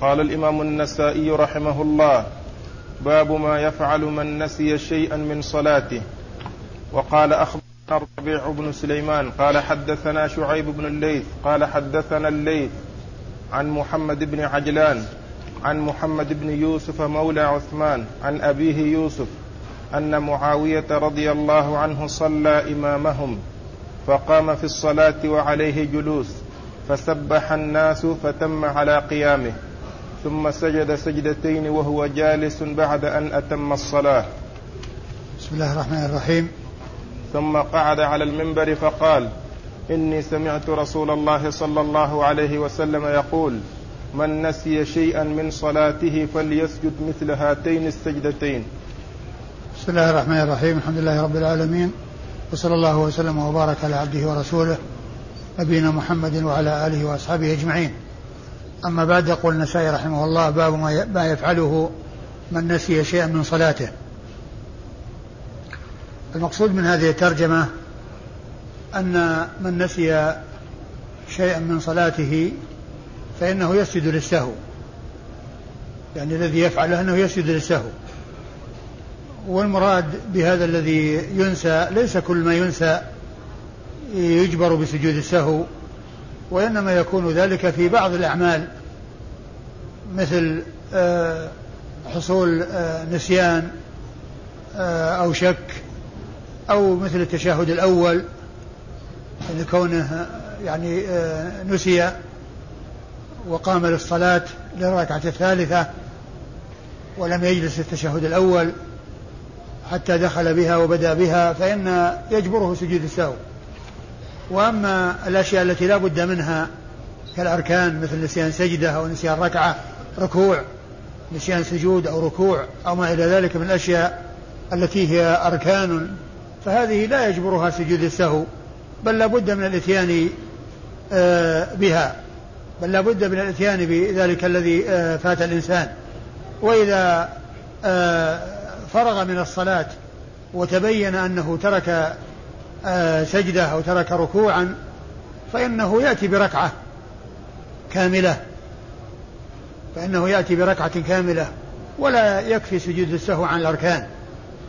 قال الإمام النسائي رحمه الله باب ما يفعل من نسي شيئا من صلاته. وقال أخبرنا الربيع بن سليمان قال حدثنا شعيب بن الليث قال حدثنا الليث عن محمد بن عجلان عن محمد بن يوسف مولى عثمان عن أبيه يوسف أن معاوية رضي الله عنه صلى إمامهم فقام في الصلاة وعليه جلوس فسبح الناس فتم على قيامه. ثم سجد سجدتين وهو جالس بعد أن أتم الصلاة. بسم الله الرحمن الرحيم. ثم قعد على المنبر فقال إني سمعت رسول الله صلى الله عليه وسلم يقول من نسي شيئا من صلاته فليسجد مثل هاتين السجدتين. بسم الله الرحمن الرحيم. الحمد لله رب العالمين. وصلى الله وسلم وبارك على عبده ورسوله نبينا محمد وعلى آله وأصحابه أجمعين. أما بعد يقول النسائي رحمه الله باب ما يفعله من نسي شيئا من صلاته. المقصود من هذه الترجمة أن من نسي شيئا من صلاته فإنه يسجد للسهو. يعني الذي يفعله أنه يسجد للسهو. والمراد بهذا الذي ينسى ليس كل ما ينسى يجبر بسجود السهو. وإنما يكون ذلك في بعض الأعمال مثل آه، حصول آه، نسيان آه، أو شك أو مثل التشهد الأول يعني كونه يعني نسي وقام للصلاة للركعة الثالثة ولم يجلس التشهد الأول حتى دخل بها وبدأ بها فإن يجبره سجود السهو. وأما الأشياء التي لا بد منها كالأركان مثل نسيان سجدة أو نسيان ركعة ركوع نسيان سجود أو ركوع أو ما إلى ذلك من الأشياء التي هي أركان. فهذه لا يجبرها سجود السهو بل لا بد من الإتيان آه، بها بل لا بد من الإتيان بذلك الذي آه، فات الإنسان. وإذا آه، فرغ من الصلاة وتبين أنه ترك سجدة أو ترك ركوعا فإنه يأتي بركعة كاملة. فإنه يأتي بركعة كاملة ولا يكفي سجود السهو عن الأركان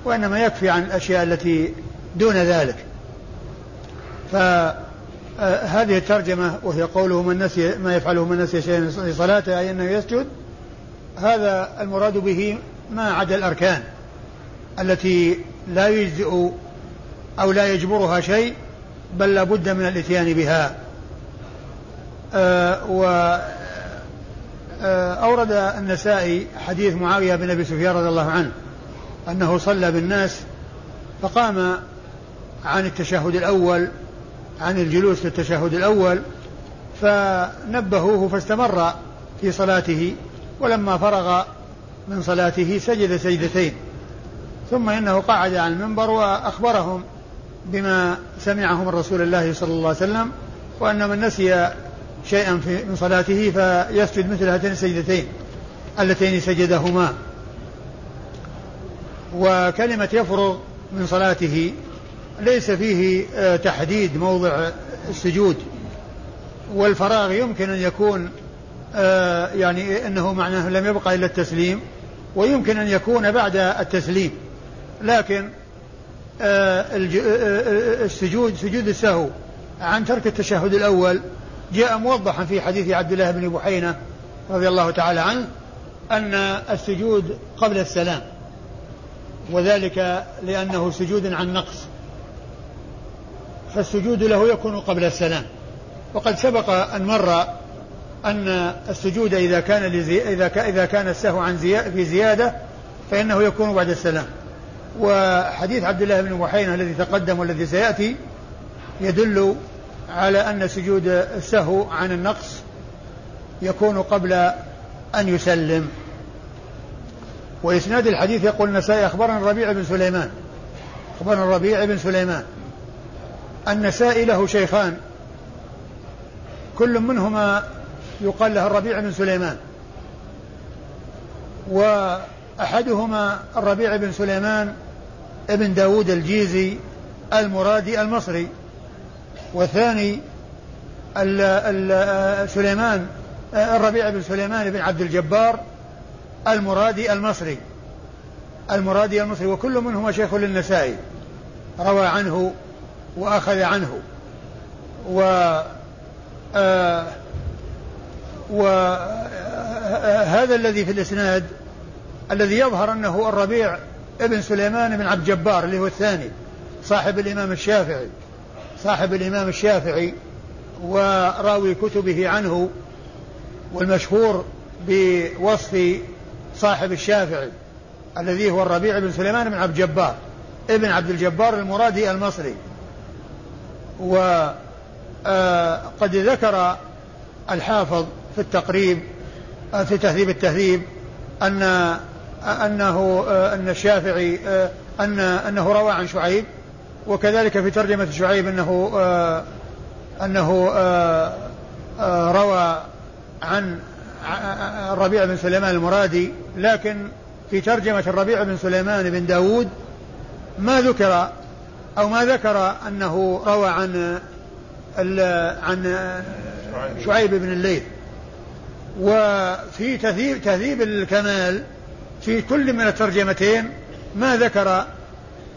وإنما يكفي عن الأشياء التي دون ذلك. فهذه الترجمة وهي قوله من نسي ما يفعله من نسي شيئا في صلاته أي أنه يسجد هذا المراد به ما عدا الأركان التي لا يجزئ أو لا يجبرها شيء بل لا بد من الإتيان بها. آه و آه أورد النسائي حديث معاوية بن أبي سفيان رضي الله عنه أنه صلى بالناس فقام عن التشهد الأول عن الجلوس في التشهد الأول فنبهوه فاستمر في صلاته ولما فرغ من صلاته سجد سجدتين ثم إنه قعد على المنبر وأخبرهم بما سمعه من رسول الله صلى الله عليه وسلم وأن من نسي شيئا في من صلاته فيسجد مثل هاتين السجدتين اللتين سجدهما. وكلمة يفرغ من صلاته ليس فيه آه، تحديد موضع السجود. والفراغ يمكن أن يكون آه، يعني أنه معناه لم يبقى إلا التسليم ويمكن أن يكون بعد التسليم. لكن السجود سجود السهو عن ترك التشهد الأول جاء موضحا في حديث عبد الله بن بحينة رضي الله تعالى عنه أن السجود قبل السلام وذلك لأنه سجود عن نقص فالسجود له يكون قبل السلام. وقد سبق أن مر أن السجود إذا كان إذا كان السهو عن زي في زيادة فإنه يكون بعد السلام. وحديث عبد الله بن بحينة الذي تقدم والذي سيأتي يدل على أن سجود السهو عن النقص يكون قبل أن يسلم. وإسناد الحديث يقول النسائي أخبرنا الربيع بن سليمان أخبرنا الربيع بن سليمان النسائي له شيخان كل منهما يقال له الربيع بن سليمان وأحدهما الربيع بن سليمان ابن داود الجيزي المرادي المصري والثاني ال ال سليمان الربيع بن سليمان بن عبد الجبار المرادي المصري. المرادي المصري وكل منهما شيخ للنسائي. روى عنه وأخذ عنه. و آه وهذا الذي في الإسناد الذي يظهر أنه الربيع ابن سليمان بن عبد الجبار اللي هو الثاني صاحب الإمام الشافعي صاحب الإمام الشافعي وراوي كتبه عنه والمشهور بوصف صاحب الشافعي الذي هو الربيع بن سليمان بن عبد الجبار ابن عبد الجبار المرادي المصري. وقد آه، ذكر الحافظ في التقريب آه، في تهذيب التهذيب أن أنه آه، أن الشافعي أن أنه روى عن شعيب وكذلك في ترجمة شعيب أنه أنه روى عن الربيع بن سليمان المرادي. لكن في ترجمة الربيع بن سليمان بن داود ما ذكر أو ما ذكر أنه روى عن عن شعيب بن الليث. وفي تهذيب, تهذيب الكمال في كل من الترجمتين ما ذكر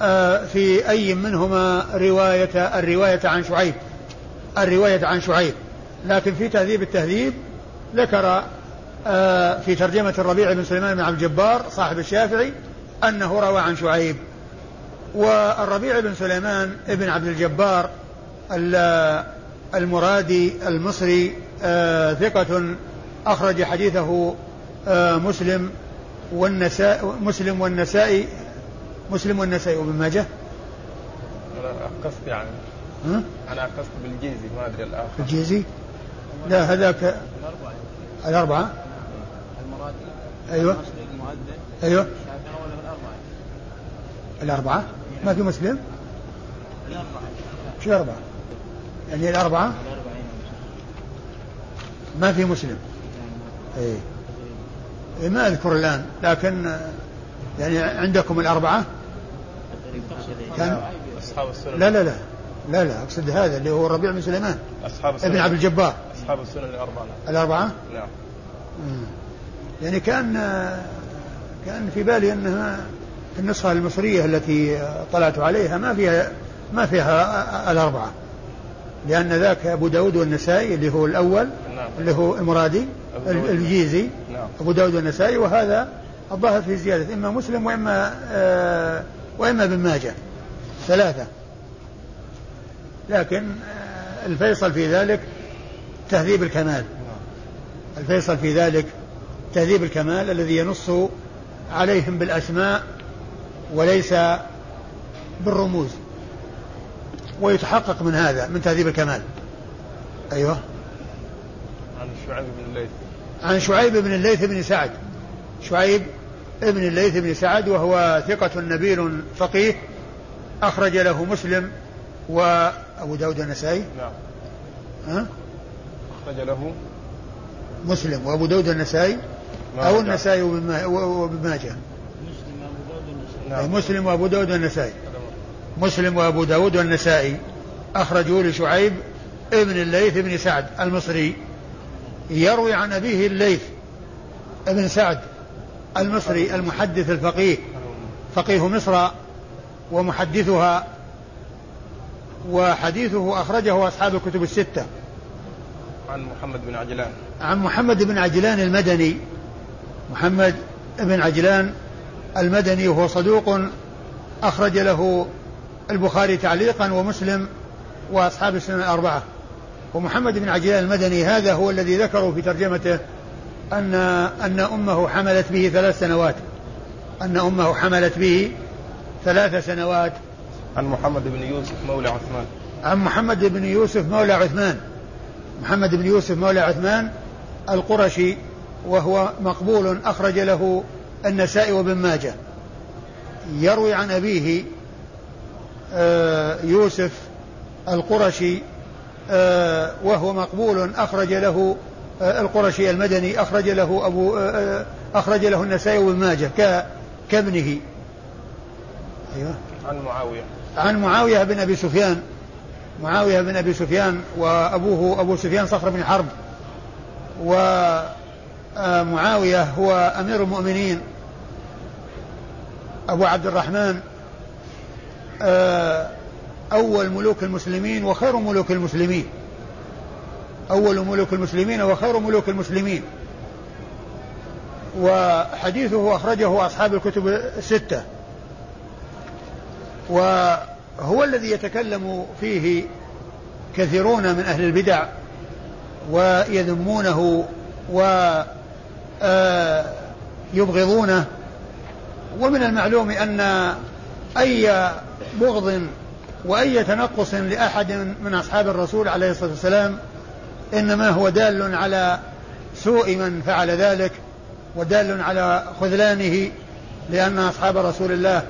آه، في أي منهما رواية الرواية عن شعيب. الرواية عن شعيب. لكن في تهذيب التهذيب ذكر آه، في ترجمة الربيع بن سليمان بن عبد الجبار صاحب الشافعي أنه روى عن شعيب. والربيع بن سليمان بن عبد الجبار المرادي المصري آه، ثقة أخرج حديثه مسلم. والنساء مسلم والنسائي مسلم والنسائي وابن ماجه؟ أنا أقصت يعني. ها؟ أنا أقصت بالجيزي ما أدري الآخر. الجيزي؟ لا هذاك الأربعة. أيوة. أيوة. الأربعة؟ ما في مسلم؟ الأربعة. شو الأربعة؟ يعني الأربعة؟ ما في مسلم. أي إيه. ما أذكر الآن. لكن يعني عندكم الأربعة؟ كان أصحاب السنن. لا لا لا. لا لا أقصد هذا اللي هو الربيع بن سليمان. أصحاب السنن. ابن عبد الجبار. أصحاب السنن الأربعة. الأربعة؟ نعم. يعني كان كان في بالي أنها في النسخة المصرية التي طلعت عليها ما فيها ما فيها الأربعة. لأن ذاك أبو داود والنسائي اللي هو الأول نعم. اللي هو المرادي الجيزي. أبو داود والنسائي وهذا الظاهر في زيادة إما مسلم وإما آه وإما ابن ماجه. ثلاثة. لكن آه الفيصل في ذلك تهذيب الكمال. نعم. الفيصل في ذلك تهذيب الكمال الذي ينص عليهم بالأسماء وليس بالرموز. ويتحقق من هذا من تهذيب الكمال. أيوه. عن شعيب بن الليث عن شعيب بن الليث بن سعد. شعيب بن الليث بن سعد وهو ثقة نبيل فقيه أخرج له مسلم وأبو داود النسائي نعم. ها؟ أخرج له مسلم وأبو داود النسائي أو النسائي وابن ماجه. نعم. مسلم وأبو داود والنسائي. مسلم وأبو داود والنسائي. أخرجوا لشعيب ابن الليث بن سعد المصري. يروي عن أبيه الليث ابن سعد المصري المحدث الفقيه. فقيه مصر ومحدثها وحديثه أخرجه أصحاب الكتب الستة. عن محمد بن عجلان. عن محمد بن عجلان المدني. محمد بن عجلان المدني وهو صدوق أخرج له البخاري تعليقا ومسلم وأصحاب السنة الأربعة. ومحمد بن عجلان المدني هذا هو الذي ذكروا في ترجمته أن أن أمه حملت به ثلاث سنوات. أن أمه حملت به ثلاث سنوات. عن محمد بن يوسف مولى عثمان. عن محمد بن يوسف مولى عثمان. محمد بن يوسف مولى عثمان القرشي وهو مقبول أخرج له النسائي وابن ماجه. يروي عن أبيه آه، يوسف القرشي وهو مقبول أخرج له آه، القرشي المدني أخرج له أبو أخرج له النسائي وابن ماجه كابنه. أيوه. عن معاوية. عن معاوية بن أبي سفيان. معاوية بن أبي سفيان وأبوه أبو سفيان صخر بن حرب. ومعاوية هو أمير المؤمنين. أبو عبد الرحمن أول ملوك المسلمين وخير ملوك المسلمين. أول ملوك المسلمين وخير ملوك المسلمين. وحديثه أخرجه أصحاب الكتب الستة. وهو الذي يتكلم فيه كثيرون من أهل البدع ويذمونه ويبغضونه آه، ومن المعلوم أن أي بغض وأي تنقص لأحد من أصحاب الرسول عليه الصلاة والسلام إنما هو دال على سوء من فعل ذلك ودال على خذلانه لأن أصحاب رسول الله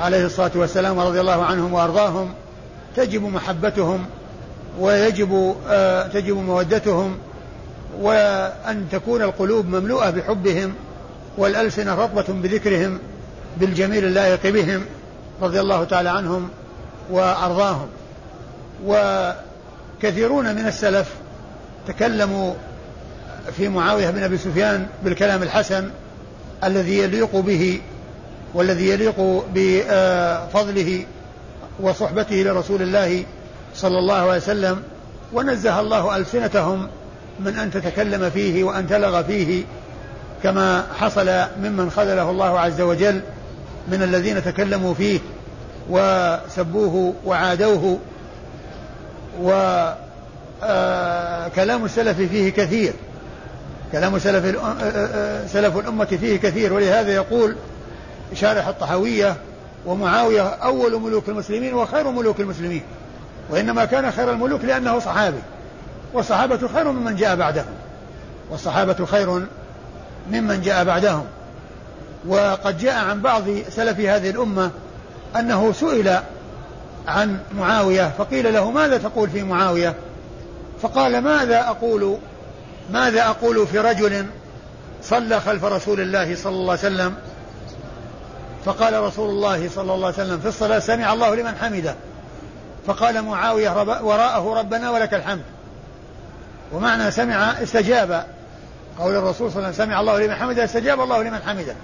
عليه الصلاة والسلام ورضي الله عنهم وأرضاهم تجب محبتهم ويجب آه تجب مودتهم وأن تكون القلوب مملوءة بحبهم والألسنة رطبة بذكرهم بالجميل اللائق بهم رضي الله تعالى عنهم وأرضاهم. وكثيرون من السلف تكلموا في معاوية بن أبي سفيان بالكلام الحسن الذي يليق به والذي يليق بفضله وصحبته لرسول الله صلى الله عليه وسلم ونزه الله ألسنتهم من أن تتكلم فيه وأن تلغ فيه كما حصل ممن خذله الله عز وجل من الذين تكلموا فيه. وسبوه وعادوه وكلام آه، السلف فيه كثير. كلام سلف آه، آه، سلف الأمة فيه كثير. ولهذا يقول شارح الطحاوية ومعاوية أول ملوك المسلمين وخير ملوك المسلمين. وإنما كان خير الملوك لأنه صحابي. والصحابة خير ممن جاء بعدهم. والصحابة خير ممن جاء بعدهم. وقد جاء عن بعض سلف هذه الأمة أنه سئل عن معاوية فقيل له ماذا تقول في معاوية؟ فقال ماذا أقول؟ ماذا أقول في رجل صلى خلف رسول الله صلى الله عليه وسلم؟ فقال رسول الله صلى الله عليه وسلم في الصلاة سمع الله لمن حمده. فقال معاوية وراءه ربنا ولك الحمد. ومعنى سمع استجاب. قول الرسول صلى الله عليه وسلم سمع الله لمن حمده استجاب الله لمن حمده.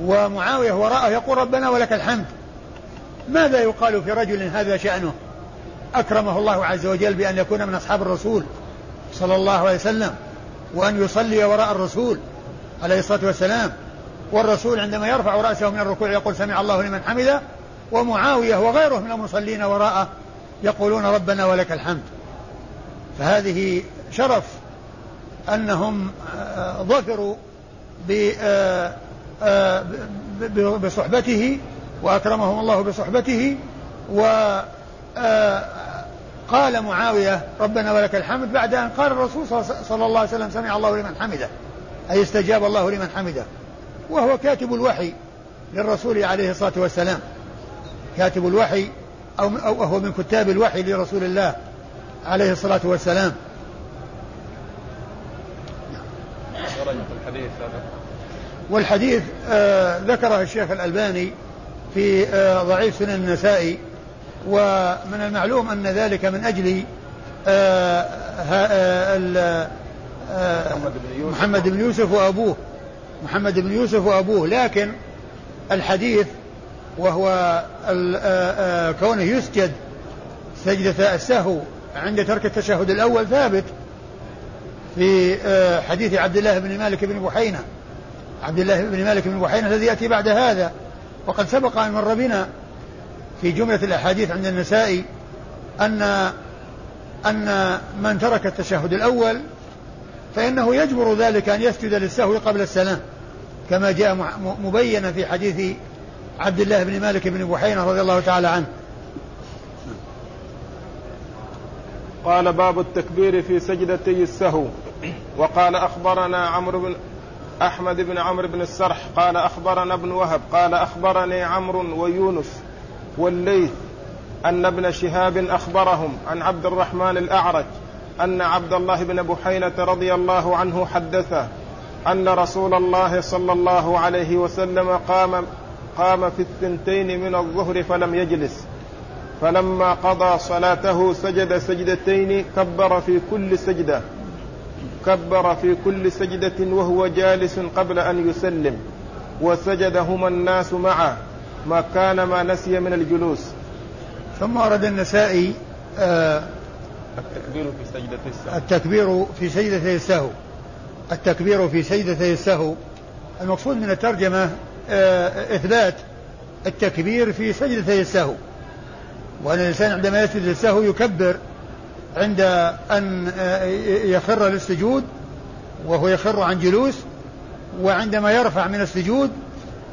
ومعاوية وراءه يقول ربنا ولك الحمد. ماذا يقال في رجل هذا شأنه؟ أكرمه الله عز وجل بأن يكون من أصحاب الرسول صلى الله عليه وسلم وأن يصلي وراء الرسول عليه الصلاة والسلام. والرسول عندما يرفع رأسه من الركوع يقول سمع الله لمن حمده ومعاوية وغيره من المصلين وراءه يقولون ربنا ولك الحمد. فهذه شرف أنهم آه، ظفروا بصحبته وأكرمهم الله بصحبته و قال معاوية ربنا ولك الحمد بعد أن قال الرسول صلى الله عليه وسلم سمع الله لمن حمده أي استجاب الله لمن حمده وهو كاتب الوحي للرسول عليه الصلاة والسلام. كاتب الوحي أو, أو من كتاب الوحي لرسول الله عليه الصلاة والسلام. الحديث والحديث آه ذكره الشيخ الألباني في آه ضعيف سنن النسائي ومن المعلوم أن ذلك من أجل آه محمد بن يوسف. وأبوه محمد بن يوسف وأبوه. لكن الحديث وهو كونه يسجد سجدة السهو عند ترك التشهد الأول ثابت في حديث عبد الله بن مالك بن بحينة. عبد الله بن مالك بن بحينة الذي يأتي بعد هذا. وقد سبق أن مر بنا في جملة الأحاديث عند النسائي أن أن من ترك التشهد الأول فإنه يجبر ذلك أن يسجد للسهو قبل السلام كما جاء مبينا في حديث عبد الله بن مالك بن بحينة رضي الله تعالى عنه. قال باب التكبير في سجدتي السهو. وقال أخبرنا عمرو بن أحمد بن عمرو بن السرح قال أخبرنا ابن وهب قال أخبرني عمرو ويونس والليث أن ابن شهاب أخبرهم عن عبد الرحمن الأعرج أن عبد الله بن بحينة رضي الله عنه حدثه أن رسول الله صلى الله عليه وسلم قام قام في الثنتين من الظهر فلم يجلس. فلما قضى صلاته سجد سجدتين كبر في كل سجدة. كبر في كل سجدة وهو جالس قبل أن يسلم وسجدهما الناس معه ما كان ما نسي من الجلوس. ثم ورد النسائي آه التكبير في سجدتي السهو. التكبير في سجدتي السهو. التكبير في سجدتي السهو. المقصود من الترجمة آه إثبات التكبير في سجدتي السهو. وأن الإنسان عندما يسجد السهو يكبر عند أن آه، يخر للسجود وهو يخر عن جلوس وعندما يرفع من السجود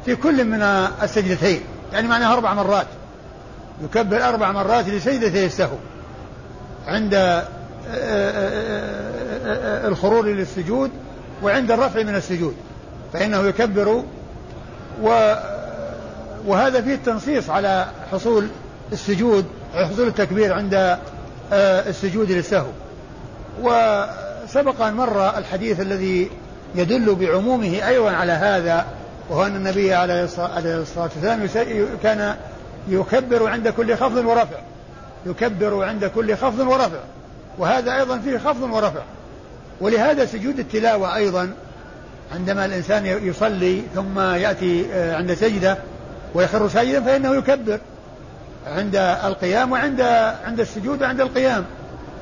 في كل من السجدتين. يعني معناها أربع مرات. يكبر أربع مرات لسجدتي السهو. عند آه، آه، الخرور للسجود وعند الرفع من السجود. فإنه يكبر و وهذا فيه التنصيص على حصول السجود حصول التكبير عند السجود للسهو. وسبق أن مر الحديث الذي يدل بعمومه أيضا على هذا وهو أن النبي عليه الصلاة والسلام كان يكبر عند كل خفض ورفع. يكبر عند كل خفض ورفع. وهذا أيضا فيه خفض ورفع. ولهذا سجود التلاوة أيضا عندما الإنسان يصلي ثم يأتي آه، عند سجدة ويخر ساجدا فإنه يكبر. عند القيام وعند عند السجود وعند القيام.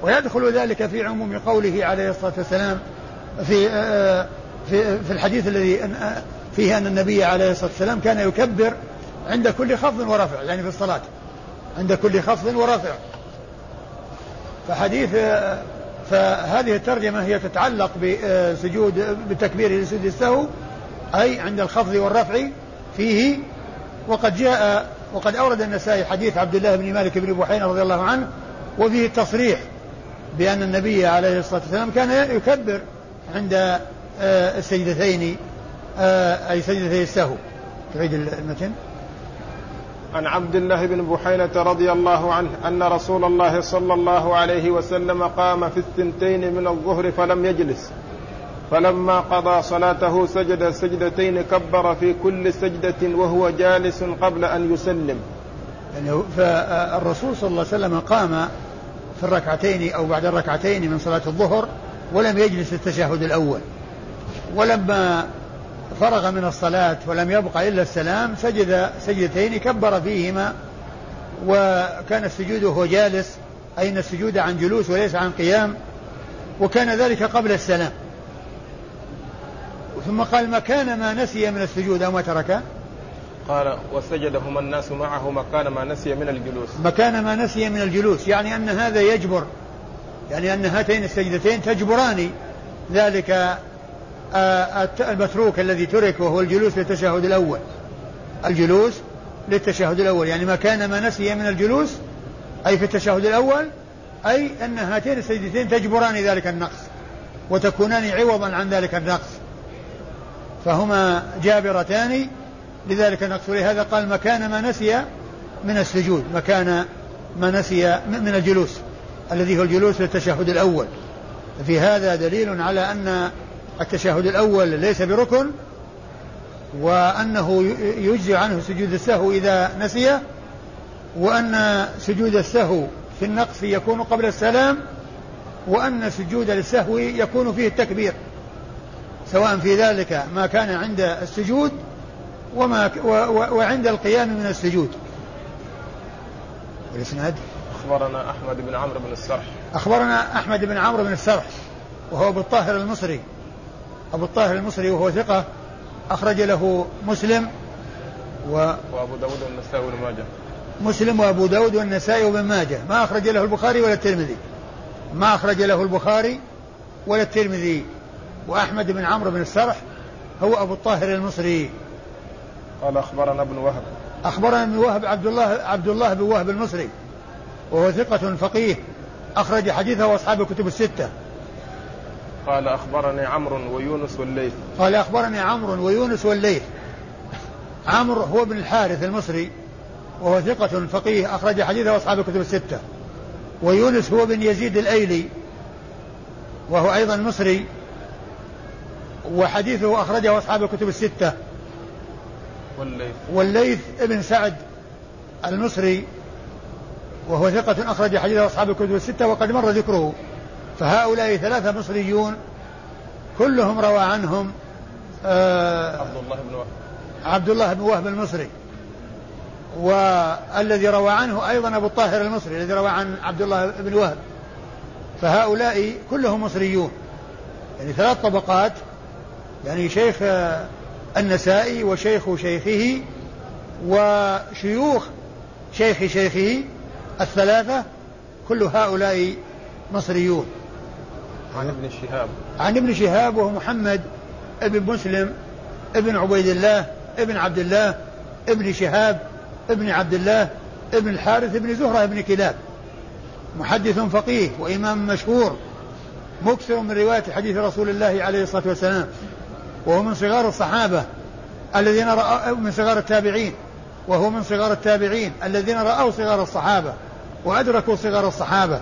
ويدخل ذلك في عموم قوله عليه الصلاة والسلام في آه، في في الحديث الذي آه، فيه أن النبي عليه الصلاة والسلام كان يكبر عند كل خفض ورفع يعني في الصلاة. عند كل خفض ورفع. فحديث فهذه الترجمة هي تتعلق بسجود بالتكبير لسجود السهو أي عند الخفض والرفع فيه. وقد جاء وقد أورد النسائي حديث عبد الله بن مالك بن بحينة رضي الله عنه وفيه التصريح بأن النبي عليه الصلاة والسلام كان يكبر عند آه، السجدتين آه، أي سجدتي السهو. تعيد المتن. عن عبد الله بن بحينة رضي الله عنه أن رسول الله صلى الله عليه وسلم قام في الثنتين من الظهر فلم يجلس. فلما قضى صلاته سجد سجدتين كبر في كل سجدة وهو جالس قبل أن يسلم. يعني فالرسول صلى الله عليه وسلم قام في الركعتين أو بعد الركعتين من صلاة الظهر ولم يجلس التشهد الأول. ولما فرغ من الصلاة ولم يبق إلا السلام سجد سجدتين كبر فيهما وكان السجود وهو جالس أي أن السجود عن جلوس وليس عن قيام وكان ذلك قبل السلام. ثم قال مكان ما نسي من السجود أو ما ترك قال وسجدهما الناس معه مكان ما نسي من الجلوس. مكان ما نسي من الجلوس يعني أن هذا يجبر يعني أن هاتين السجدتين تجبران. ذلك آه، المتروك الذي ترك وهو الجلوس للتشهد الأول. الجلوس للتشهد الأول يعني ما كان ما نسي من الجلوس أي في التشهد الأول أي أن هاتين السجدتين تجبران ذلك النقص وتكونان عوضا عن ذلك النقص. فهما جابرتان لذلك النقص ولهذا قال مكان ما نسي من السجود مكان ما نسي من الجلوس الذي هو الجلوس للتشهد الأول. في هذا دليل على أن التشهد الأول ليس بركن وأنه يجزي عنه سجود السهو إذا نسي وأن سجود السهو في النقص يكون قبل السلام وأن سجود السهو يكون فيه التكبير. سواء في ذلك ما كان عند السجود وما وعند القيام من السجود. والإسناد؟ أخبرنا أحمد بن عمرو بن السرح. أخبرنا أحمد بن عمرو بن السرح وهو أبو الطاهر المصري. أبو الطاهر المصري وهو ثقة أخرج له مسلم و وأبو داود والنسائي وابن ماجه. مسلم وأبو داود والنسائي وابن ماجه. ما أخرج له البخاري ولا الترمذي. ما أخرج له البخاري ولا الترمذي. وأحمد بن عمرو بن السرح هو أبو الطاهر المصري. قال أخبرنا ابن وهب. أخبرنا ابن وهب عبد الله عبد الله بن وهب المصري وهو ثقة فقيه أخرج حديثه أصحاب الكتب الستة. قال أخبرني عمرو ويونس والليث. قال أخبرني عمرو ويونس والليث. عمرو هو بن الحارث المصري وهو ثقة فقيه أخرج حديثه أصحاب الكتب الستة. ويونس هو بن يزيد الأيلي وهو أيضا مصري. وحديثه أخرجه أصحاب الكتب الستة. والليث. والليث ابن سعد المصري وهو ثقة أخرج حديثه أصحاب الكتب الستة وقد مر ذكره. فهؤلاء ثلاثة مصريون كلهم روى عنهم آه عبد الله بن وهب. عبد الله بن وهب المصري. والذي روى عنه أيضا أبو الطاهر المصري الذي روى عن عبد الله بن وهب. فهؤلاء كلهم مصريون. يعني ثلاث طبقات يعني شيخ النسائي وشيخ شيخه وشيوخ شيخ شيخه الثلاثة كل هؤلاء مصريون. عن ابن شهاب. عن ابن شهاب وهو محمد ابن مسلم ابن عبيد الله ابن عبد الله ابن شهاب ابن عبد الله ابن الحارث ابن زهرة ابن كلاب. محدث فقيه وإمام مشهور مكثر من رواية حديث رسول الله عليه الصلاة والسلام. وهو من صغار الصحابة الذين رأوا من صغار التابعين وهو من صغار التابعين الذين رأوا صغار الصحابة وأدركوا صغار الصحابة.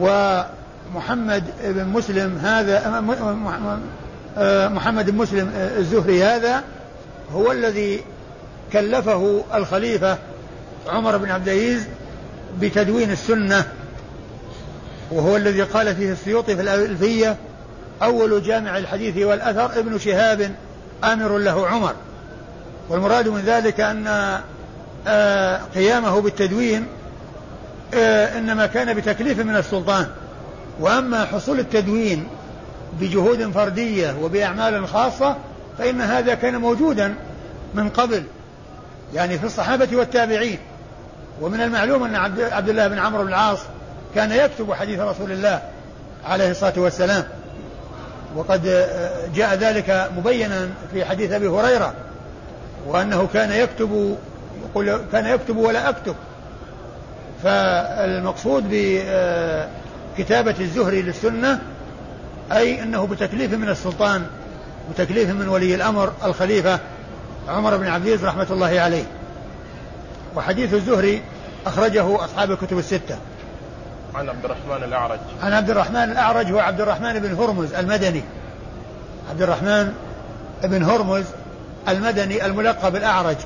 ومحمد بن مسلم هذا محمد بن مسلم الزهري هذا هو الذي كلفه الخليفة عمر بن عبد العزيز بتدوين السنة وهو الذي قال فيه السيوطي في الألفية أول جامع الحديث والأثر ابن شهاب آمر له عمر. والمراد من ذلك أن آه، قيامه بالتدوين آه، إنما كان بتكليف من السلطان. وأما حصول التدوين بجهود فردية وبأعمال خاصة فإن هذا كان موجودا من قبل يعني في الصحابة والتابعين. ومن المعلوم أن عبد الله بن عمرو بن العاص كان يكتب حديث رسول الله عليه الصلاة والسلام. وقد جاء ذلك مبينا في حديث أبي هريرة وأنه كان يكتب يقول كان يكتب ولا أكتب. فالمقصود بكتابة الزهري للسنة أي أنه بتكليف من السلطان بتكليف من ولي الأمر الخليفة عمر بن عبد العزيز رحمة الله عليه. وحديث الزهري أخرجه أصحاب الكتب الستة. عن عبد الرحمن الأعرج. عن عبد الرحمن الأعرج هو عبد الرحمن بن هرمز المدني. عبد الرحمن بن هرمز المدني الملقب الأعرج.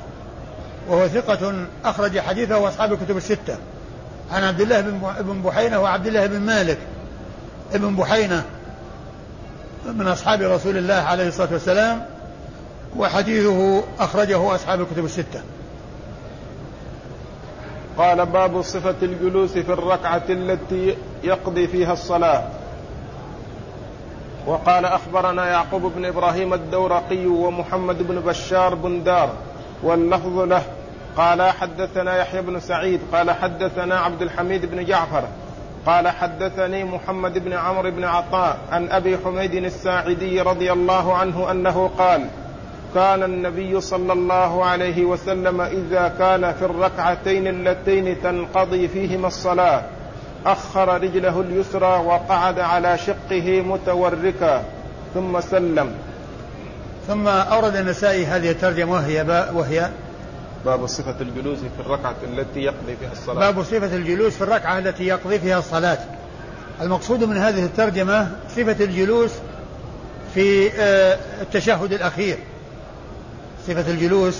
وهو ثقة أخرج حديثه أصحاب الكتب الستة. عن عبد الله بن بحينة وعبد الله بن مالك. ابن بحينة من أصحاب رسول الله عليه الصلاة والسلام. وحديثه أخرجه أصحاب الكتب الستة. قال باب صفة الجلوس في الركعة التي يقضي فيها الصلاة. وقال أخبرنا يعقوب بن إبراهيم الدورقي ومحمد بن بشار بن دار واللفظ له. قال حدثنا يحيى بن سعيد قال حدثنا عبد الحميد بن جعفر قال حدثني محمد بن عمرو بن عطاء عن أبي حميد الساعدي رضي الله عنه أنه قال كان النبي صلى الله عليه وسلم إذا كان في الركعتين اللتين تنقضي فيهما الصلاة أخر رجله اليسرى وقعد على شقه متوركا ثم سلم. ثم أورد النسائي هذه الترجمة وهي وهي باب صفة الجلوس في الركعة التي يقضي فيها الصلاة. باب صفة الجلوس في الركعة التي يقضي فيها الصلاة. المقصود من هذه الترجمة صفة الجلوس في آه، التشهد الأخير. صفة الجلوس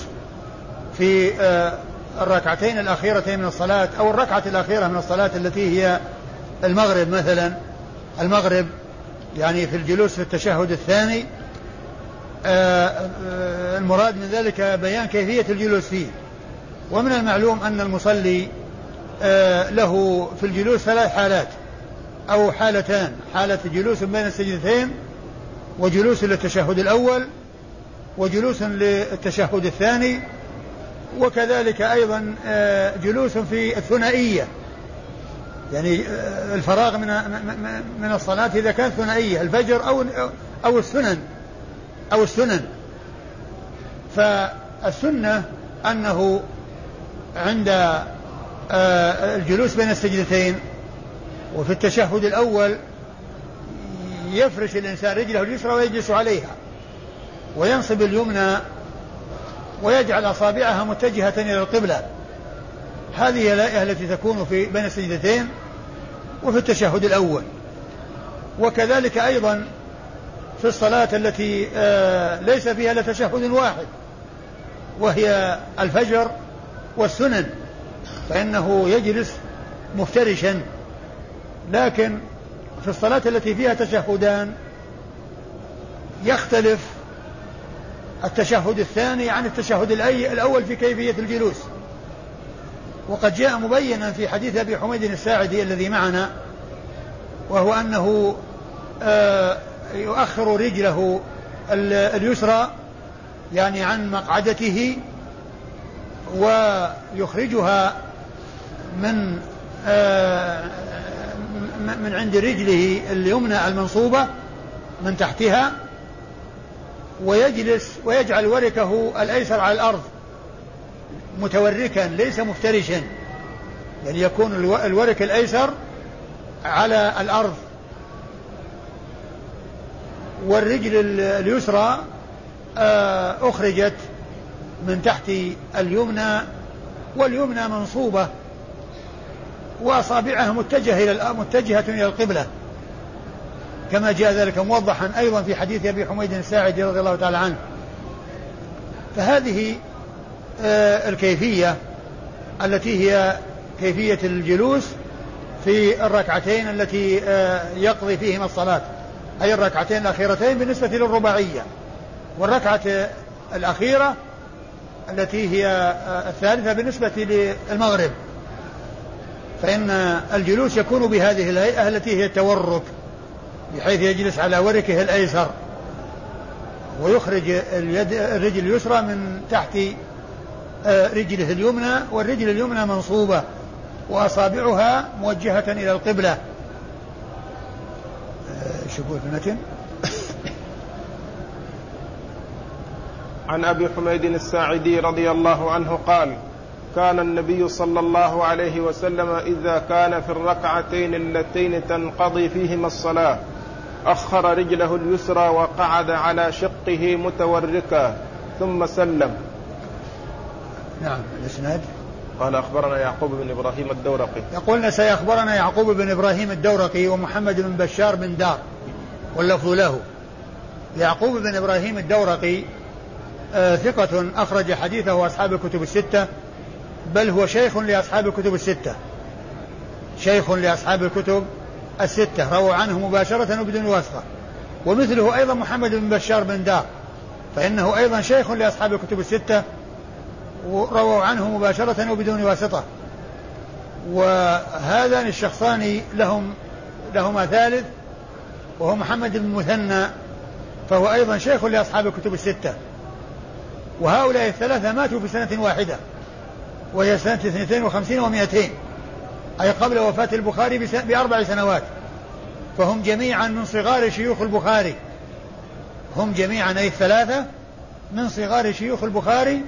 في آه، الركعتين الأخيرتين من الصلاة أو الركعة الأخيرة من الصلاة التي هي المغرب مثلا. المغرب يعني في الجلوس في التشهد الثاني آه، آه، المراد من ذلك بيان كيفية الجلوس فيه. ومن المعلوم أن المصلي له في الجلوس ثلاث حالات أو حالتان حالة جلوس بين السجدتين وجلوس للتشهد الأول وجلوس للتشهد الثاني وكذلك أيضا آه، جلوس في الثنائية. يعني آه، الفراغ من من الصلاة إذا كانت ثنائية الفجر أو أو السنن أو السنن. فالسنة أنه عند آه، الجلوس بين السجدتين وفي التشهد الأول يفرش الإنسان رجله اليسرى ويجلس عليها. وينصب اليمنى ويجعل أصابعها متجهة إلى القبلة. هذه الآية التي تكون في بين السجدتين وفي التشهد الأول. وكذلك أيضا في الصلاة التي آه، ليس فيها إلا تشهد واحد وهي الفجر والسنن فإنه يجلس مفترشا. لكن في الصلاة التي فيها تشهدان يختلف التشهد الثاني عن التشهد الأول في كيفية الجلوس. وقد جاء مبينا في حديث أبي حميد الساعدي الذي معنا وهو أنه آه، يؤخر رجله اليسرى يعني عن مقعدته ويخرجها من آه، من عند رجله اليمنى المنصوبة من تحتها ويجلس ويجعل وركه الأيسر على الأرض متوركا ليس مفترشا يعني يكون الورك الأيسر على الأرض. والرجل اليسرى آه، أخرجت من تحت اليمنى واليمنى منصوبة وأصابعها متجهة إلى متجهة إلى القبلة. كما جاء ذلك موضحا أيضا في حديث أبي حميد الساعدي رضي الله تعالى عنه. فهذه آه، الكيفية التي هي كيفية الجلوس في الركعتين التي آه، يقضي فيهما الصلاة. أي الركعتين الأخيرتين بالنسبة للرباعية. والركعة الأخيرة التي هي آه، الثالثة بالنسبة للمغرب. فإن الجلوس يكون بهذه الهيئة التي هي التورك. بحيث يجلس على وركه الأيسر ويخرج اليد الرجل اليسرى من تحت آه، رجله اليمنى والرجل اليمنى منصوبة وأصابعها موجهة إلى القبلة. آه، شوفوا المتن عن أبي حميد الساعدي رضي الله عنه قال كان النبي صلى الله عليه وسلم إذا كان في الركعتين اللتين تنقضي فيهما الصلاة. أخر رجله اليسرى وقعد على شقه متوركا ثم سلم. نعم الإسناد؟ قال أخبرنا يعقوب بن إبراهيم الدورقي. يقولنا سيخبرنا يعقوب بن إبراهيم الدورقي ومحمد بن بشار بن دار واللفظ له. يعقوب بن إبراهيم الدورقي آه ثقة أخرج حديثه أصحاب الكتب الستة بل هو شيخ لأصحاب الكتب الستة. شيخ لأصحاب الكتب الستة رووا عنه مباشرة وبدون واسطة. ومثله أيضا محمد بن بشار بن دار. فإنه أيضا شيخ لأصحاب الكتب الستة ورووا عنه مباشرة وبدون واسطة. وهذان الشخصان لهم لهما ثالث وهو محمد بن مثنى فهو أيضا شيخ لأصحاب الكتب الستة. وهؤلاء الثلاثة ماتوا في سنة واحدة وهي سنة 52 و200 أي قبل وفاة البخاري بأربع سنوات. فهم جميعا من صغار شيوخ البخاري. هم جميعا أي الثلاثة من صغار شيوخ البخاري.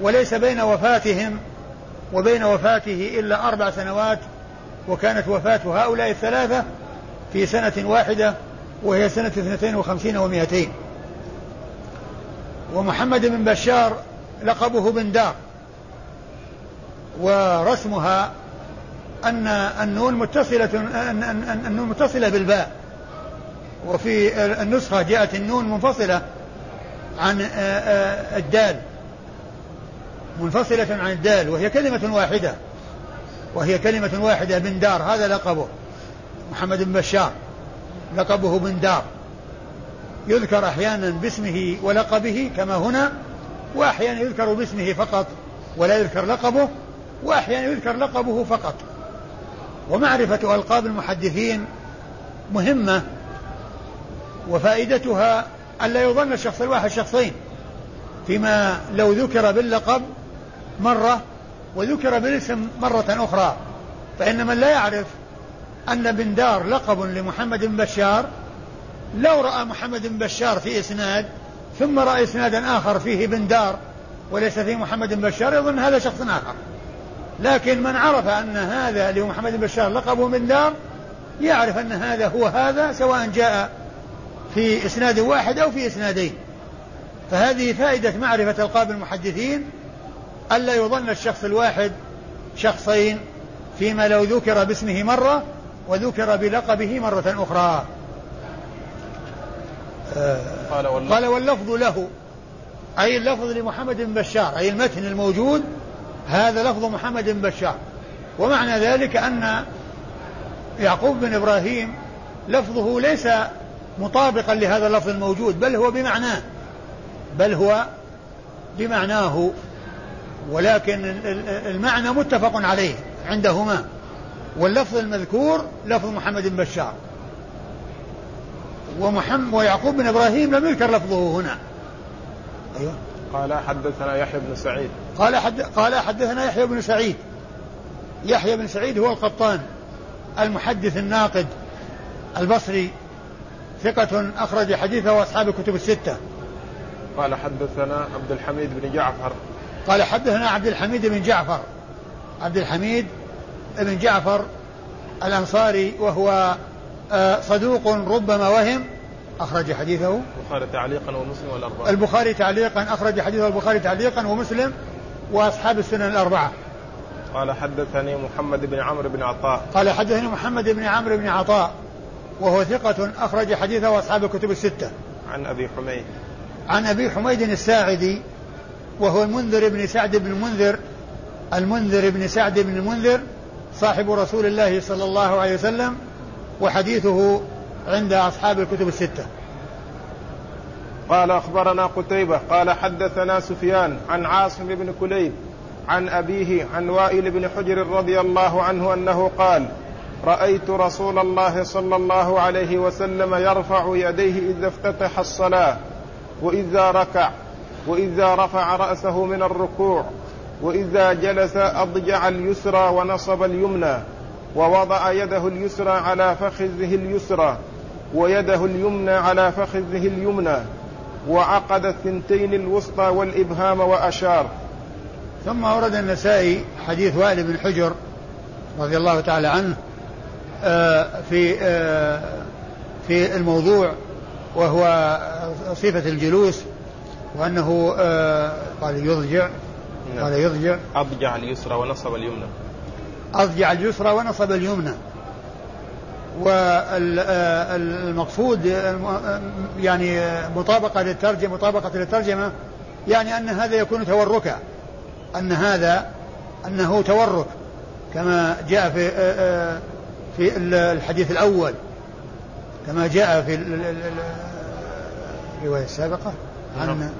وليس بين وفاتهم وبين وفاته إلا أربع سنوات وكانت وفاة هؤلاء الثلاثة في سنة واحدة وهي سنة 52 و200 ومحمد بن بشار لقبه بن دار ورسمها أن النون متصلة النون متصلة بالباء. وفي النسخة جاءت النون منفصلة عن الدال. منفصلة عن الدال وهي كلمة واحدة. وهي كلمة واحدة بن دار هذا لقبه. محمد بن بشار لقبه بن دار. يذكر أحيانا باسمه ولقبه كما هنا وأحيانا يذكر باسمه فقط ولا يذكر لقبه وأحيانا يذكر لقبه فقط. ومعرفة ألقاب المحدثين مهمة وفائدتها ألا يظن الشخص الواحد شخصين فيما لو ذكر باللقب مرة وذكر بالاسم مرة أخرى فإن من لا يعرف أن بن دار لقب لمحمد بن بشار لو رأى محمد بن بشار في إسناد ثم رأى إسنادا آخر فيه بن دار وليس فيه محمد بن بشار يظن هذا شخص آخر. لكن من عرف أن هذا اللي هو محمد بن بشار لقبه من دار يعرف أن هذا هو هذا سواء جاء في إسناد واحد أو في إسنادين. فهذه فائدة معرفة ألقاب المحدثين ألا يظن الشخص الواحد شخصين فيما لو ذكر باسمه مرة وذكر بلقبه مرة أخرى. قال, واللفظ. قال واللفظ له أي اللفظ لمحمد بن بشار أي المتن الموجود هذا لفظ محمد بن بشار. ومعنى ذلك أن يعقوب بن إبراهيم لفظه ليس مطابقا لهذا اللفظ الموجود بل هو بمعناه. بل هو بمعناه. ولكن المعنى متفق عليه عندهما. واللفظ المذكور لفظ محمد بن بشار. ومحمد ويعقوب بن إبراهيم لم يذكر لفظه هنا. أيوه. قال حدثنا يحيى بن سعيد. قال حد قال حدثنا يحيى بن سعيد. يحيى بن سعيد هو القطان المحدث الناقد البصري ثقة أخرج حديثه وأصحاب الكتب الستة. قال حدثنا عبد الحميد بن جعفر. قال حدثنا عبد الحميد بن جعفر. عبد الحميد بن جعفر الأنصاري وهو آه، صدوق ربما وهم أخرج حديثه. البخاري تعليقا ومسلم والأربعة. البخاري تعليقا أخرج حديثه البخاري تعليقا ومسلم وأصحاب السنن الأربعة. قال حدثني محمد بن عمرو بن عطاء. قال حدثني محمد بن عمرو بن عطاء وهو ثقة أخرج حديثه وأصحاب الكتب الستة. عن أبي حميد. عن أبي حميد الساعدي وهو المنذر بن سعد بن المنذر المنذر بن سعد بن المنذر صاحب رسول الله صلى الله عليه وسلم وحديثه عند أصحاب الكتب الستة. قال أخبرنا قتيبة قال حدثنا سفيان عن عاصم بن كليب عن أبيه عن وائل بن حجر رضي الله عنه أنه قال رأيت رسول الله صلى الله عليه وسلم يرفع يديه إذا افتتح الصلاة وإذا ركع وإذا رفع رأسه من الركوع وإذا جلس أضجع اليسرى ونصب اليمنى ووضع يده اليسرى على فخذه اليسرى ويده اليمنى على فخذه اليمنى وعقد الثنتين الوسطى والإبهام وأشار. ثم ورد النسائي حديث وائل بن حجر رضي الله تعالى عنه آه، في آه، في الموضوع وهو صفة الجلوس وأنه آه، قال يضجع نعم. قال يضجع. أضجع اليسرى ونصب اليمنى. أضجع اليسرى ونصب اليمنى. والمقصود يعني مطابقة للترجمة مطابقة للترجمة يعني أن هذا يكون توركا أن هذا أنه تورك كما جاء في في الحديث الأول كما جاء في الرواية السابقة عن نعم.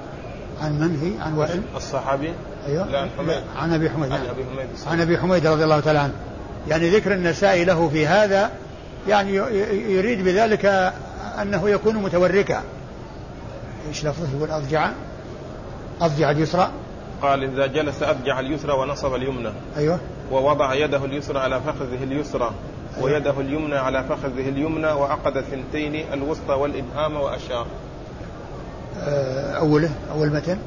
عن من هي؟ عن وائل؟ الصحابي؟ أيوه. لا عن حميد. عن أبي حميد عن أبي حميد عن أبي حميد رضي الله تعالى عنه. يعني ذكر النسائي له في هذا يعني يريد بذلك أنه يكون متوركا. إيش لفظه يقول؟ أضجع. أضجع اليسرى. قال إذا جلس أضجع اليسرى ونصب اليمنى. أيوه. ووضع يده اليسرى على فخذه اليسرى. أيوة. ويده اليمنى على فخذه اليمنى وعقد الثنتين الوسطى والإبهام وأشار. آه، أوله أول متن.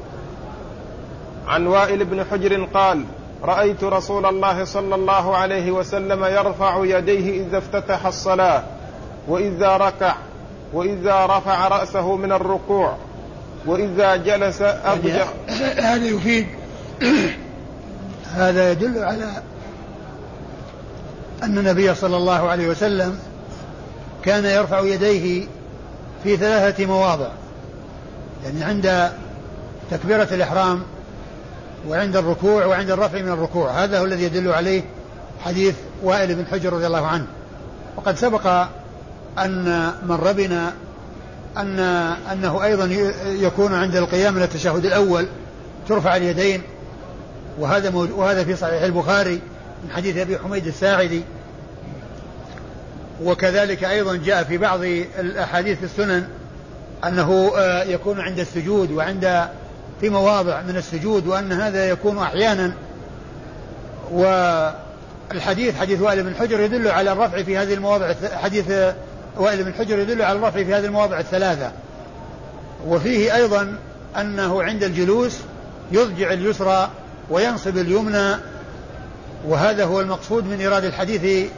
عن وائل بن حجر قال رأيت رسول الله صلى الله عليه وسلم يرفع يديه إذا افتتح الصلاة وإذا ركع وإذا رفع رأسه من الركوع وإذا جلس اضجع هذا يفيد. هذا يدل على أن النبي صلى الله عليه وسلم كان يرفع يديه في ثلاثة مواضع يعني عند تكبيرة الإحرام وعند الركوع وعند الرفع من الركوع. هذا هو الذي يدل عليه حديث وائل بن حجر رضي الله عنه. وقد سبق أن مر بنا أن أنه أيضا يكون عند القيام من التشهد الأول ترفع اليدين. وهذا وهذا في صحيح البخاري من حديث أبي حميد الساعدي. وكذلك أيضا جاء في بعض الأحاديث في السنن أنه آه، يكون عند السجود وعند في مواضع من السجود وأن هذا يكون أحيانا. والحديث حديث وائل بن حجر يدل على الرفع في هذه المواضع حديث وائل بن حجر يدل على الرفع في هذه المواضع الثلاثة. وفيه أيضا أنه عند الجلوس يضجع اليسرى وينصب اليمنى وهذا هو المقصود من إيراد الحديث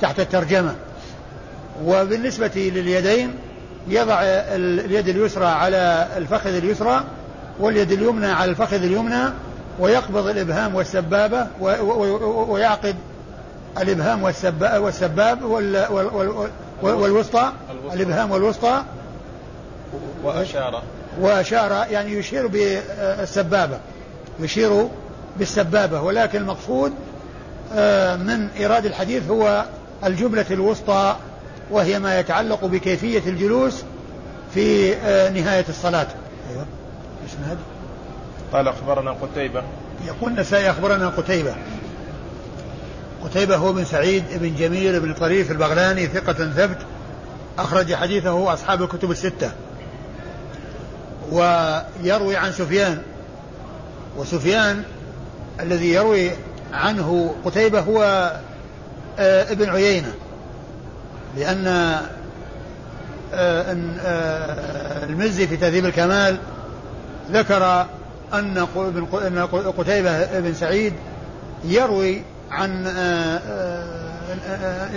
تحت الترجمة. وبالنسبة لليدين يضع اليد اليسرى على الفخذ اليسرى واليد اليمنى على الفخذ اليمنى ويقبض الإبهام والسبابة ويعقد الإبهام والسباب والوسطى الإبهام والوسطى. وأشار. وأشار يعني يشير بالسبابة يشير بالسبابة ولكن المقصود آه، من إيراد الحديث هو الجملة الوسطى وهي ما يتعلق بكيفية الجلوس في آه، نهاية الصلاة. أيوة. إسناد قال أخبرنا قتيبة. يقول النسائي أخبرنا قتيبة. قتيبة هو بن سعيد بن جميل بن طريف البغلاني ثقة ثبت أخرج حديثه أصحاب الكتب الستة. ويروي عن سفيان وسفيان الذي يروي عنه قتيبة هو آه، ابن عيينة. لأن آه، آه، المزي في تهذيب الكمال ذكر أن قتيبة بن سعيد يروي عن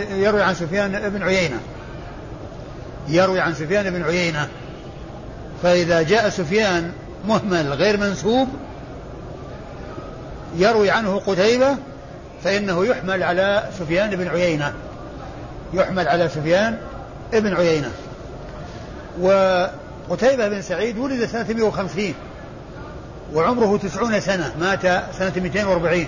يروي عن سفيان بن عيينة. يروي عن سفيان بن عيينة. فإذا جاء سفيان مهمل غير منسوب يروي عنه قتيبة فإنه يحمل على سفيان بن عيينة. يحمل على سفيان بن عيينة. وقتيبة بن سعيد ولد سنة 150 وعمره تسعون سنة مات سنة 240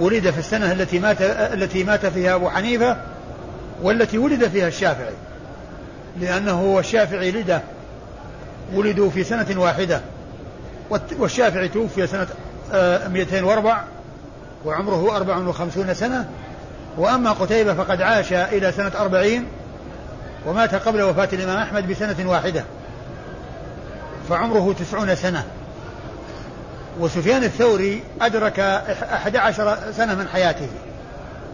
ولد في السنة التي مات التي مات فيها أبو حنيفة والتي ولد فيها الشافعي لأنه الشافعي لده. ولدوا في سنة واحدة والشافعي توفي سنة 204 آه، وعمره 54 سنة. وأما قتيبة فقد عاش إلى سنة 40 ومات قبل وفاة الإمام أحمد بسنة واحدة. فعمره تسعون سنة. وسفيان الثوري أدرك 11 سنة من حياته.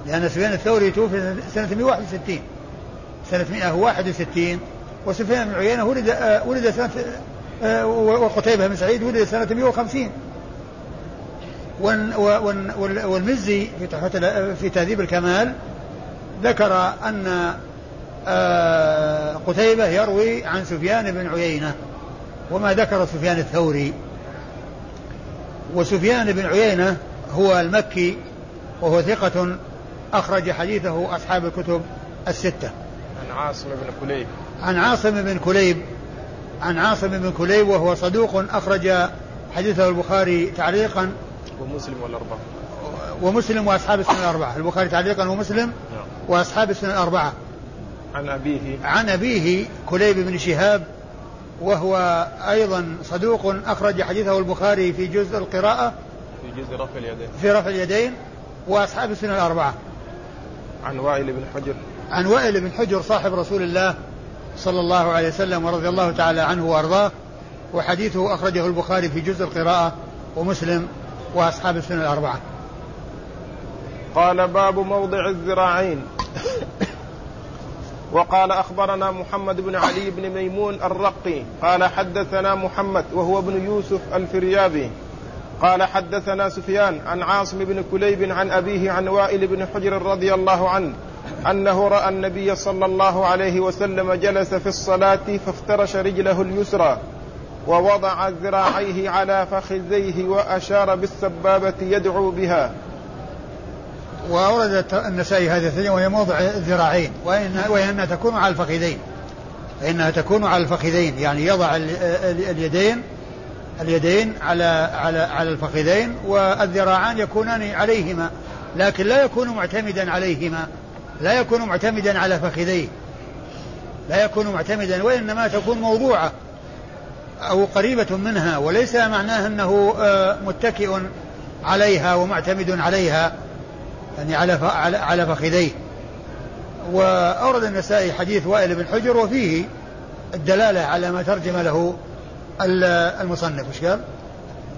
لأن سفيان الثوري توفي سنة 161 سنة 161 وسفيان بن عيينة ولد ولد سنة وقتيبة بن سعيد ولد سنة 150 والمزي في في تهذيب الكمال ذكر أن قتيبة يروي عن سفيان بن عيينة وما ذكر سفيان الثوري. وسفيان بن عيينة هو المكي وهو ثقة أخرج حديثه أصحاب الكتب الستة. عن عاصم بن كليب. عن عاصم بن كليب عن عاصم بن كليب وهو صدوق أخرج حديثه البخاري تعليقا. ومسلم والأربعة. ومسلم وأصحاب السنة الأربعة. البخاري تعليقا ومسلم نعم. وأصحاب السنة الأربعة. عن أبيه. عن أبيه كليب بن شهاب وهو أيضا صدوق أخرج حديثه البخاري في جزء القراءة في جزء رفع اليدين. في رفع اليدين وأصحاب السنة الأربعة. عن وائل بن حجر. عن وائل بن حجر صاحب رسول الله صلى الله عليه وسلم ورضي الله تعالى عنه وأرضاه وحديثه أخرجه البخاري في جزء القراءة ومسلم وأصحاب السنة الأربعة. قال باب موضع الذراعين. وقال أخبرنا محمد بن علي بن ميمون الرقي قال حدثنا محمد وهو ابن يوسف الفريابي قال حدثنا سفيان عن عاصم بن كليب عن أبيه عن وائل بن حجر رضي الله عنه أنه رأى النبي صلى الله عليه وسلم جلس في الصلاة فافترش رجله اليسرى ووضع ذراعيه على فخذيه وأشار بالسبابة يدعو بها. وأورد النسائي هذه الثانية وهي موضع الذراعين وإن وإنها تكون على الفخذين. فإنها تكون على الفخذين يعني يضع اليدين اليدين على على على الفخذين والذراعان يكونان عليهما لكن لا يكون معتمدا عليهما لا يكون معتمدا على فخذيه. لا يكون معتمدا وإنما تكون موضوعة أو قريبة منها وليس معناه أنه آه، متكئ عليها ومعتمد عليها. يعني على على فخذيه. وأورد النسائي حديث وائل بن حجر وفيه الدلالة على ما ترجم له المصنف. إيش قال؟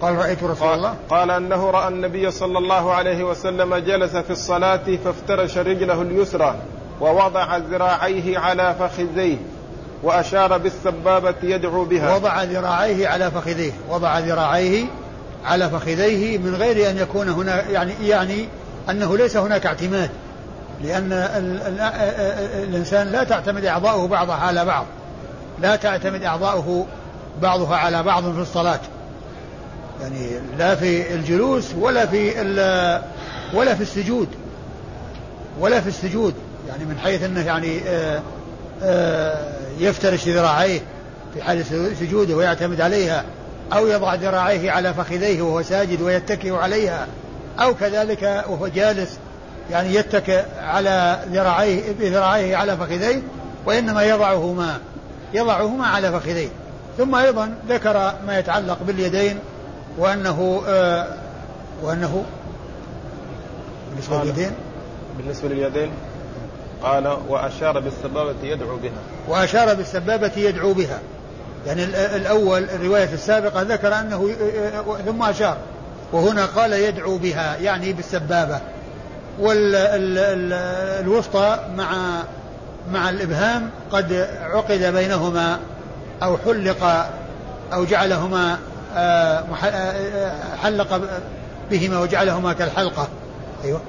قال رأيت رسول قال الله. قال أنه رأى النبي صلى الله عليه وسلم جلس في الصلاة فافترش رجله اليسرى ووضع ذراعيه على فخذيه وأشار بالسبابة يدعو بها. وضع ذراعيه على فخذيه. وضع ذراعيه على فخذيه من غير أن يكون هنا يعني يعني أنه ليس هناك اعتماد لأن ال ال الإنسان لا تعتمد أعضاؤه بعضها على بعض لا تعتمد أعضاؤه بعضها على بعض في الصلاة. يعني لا في الجلوس ولا في ولا في السجود ولا في السجود يعني من حيث أنه يعني آآ آآ يفترش ذراعيه في حال سجوده ويعتمد عليها أو يضع ذراعيه على فخذيه وهو ساجد ويتكئ عليها. أو كذلك وهو جالس يعني يتكئ على ذراعيه بذراعيه على فخذيه وإنما يضعهما يضعهما على فخذيه. ثم أيضا ذكر ما يتعلق باليدين وأنه آه وأنه بالنسبة لليدين. بالنسبة لليدين قال وأشار بالسبابة يدعو بها. وأشار بالسبابة يدعو بها. يعني الأول الرواية السابقة ذكر أنه ثم أشار. وهنا قال يدعو بها يعني بالسبابة. والوسطى مع مع الإبهام قد عقد بينهما أو حلق أو جعلهما آه، آه، حلق بهما وجعلهما كالحلقة. أيوه.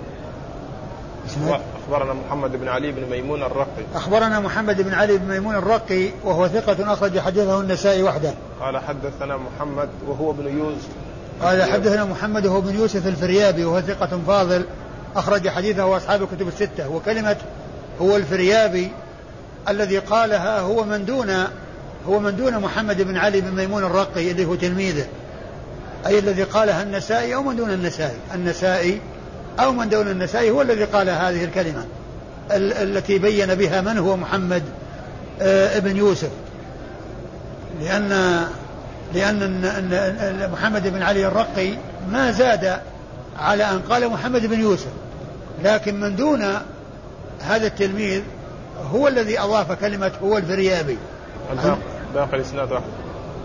أخبرنا محمد بن علي بن ميمون الرقي. أخبرنا محمد بن علي بن ميمون الرقي وهو ثقة أخرج حديثه النسائي وحده. قال حدثنا محمد وهو ابن يوسف قال حدثنا محمد وهو بن يوسف الفريابي وهو ثقة فاضل أخرج حديثه أصحاب الكتب الستة وكلمة هو الفريابي الذي قالها هو من دون هو من دون محمد بن علي بن ميمون الرقي اللي هو تلميذه. أي الذي قالها النسائي أو من دون النسائي؟ النسائي أو من دون النسائي هو الذي قال هذه الكلمة التي بين بها من هو محمد آه، ابن يوسف. لأن لأن محمد بن علي الرقي ما زاد على أن قال محمد بن يوسف. لكن من دون هذا التلميذ هو الذي أضاف كلمة هو الفريابي. باقي الإسناد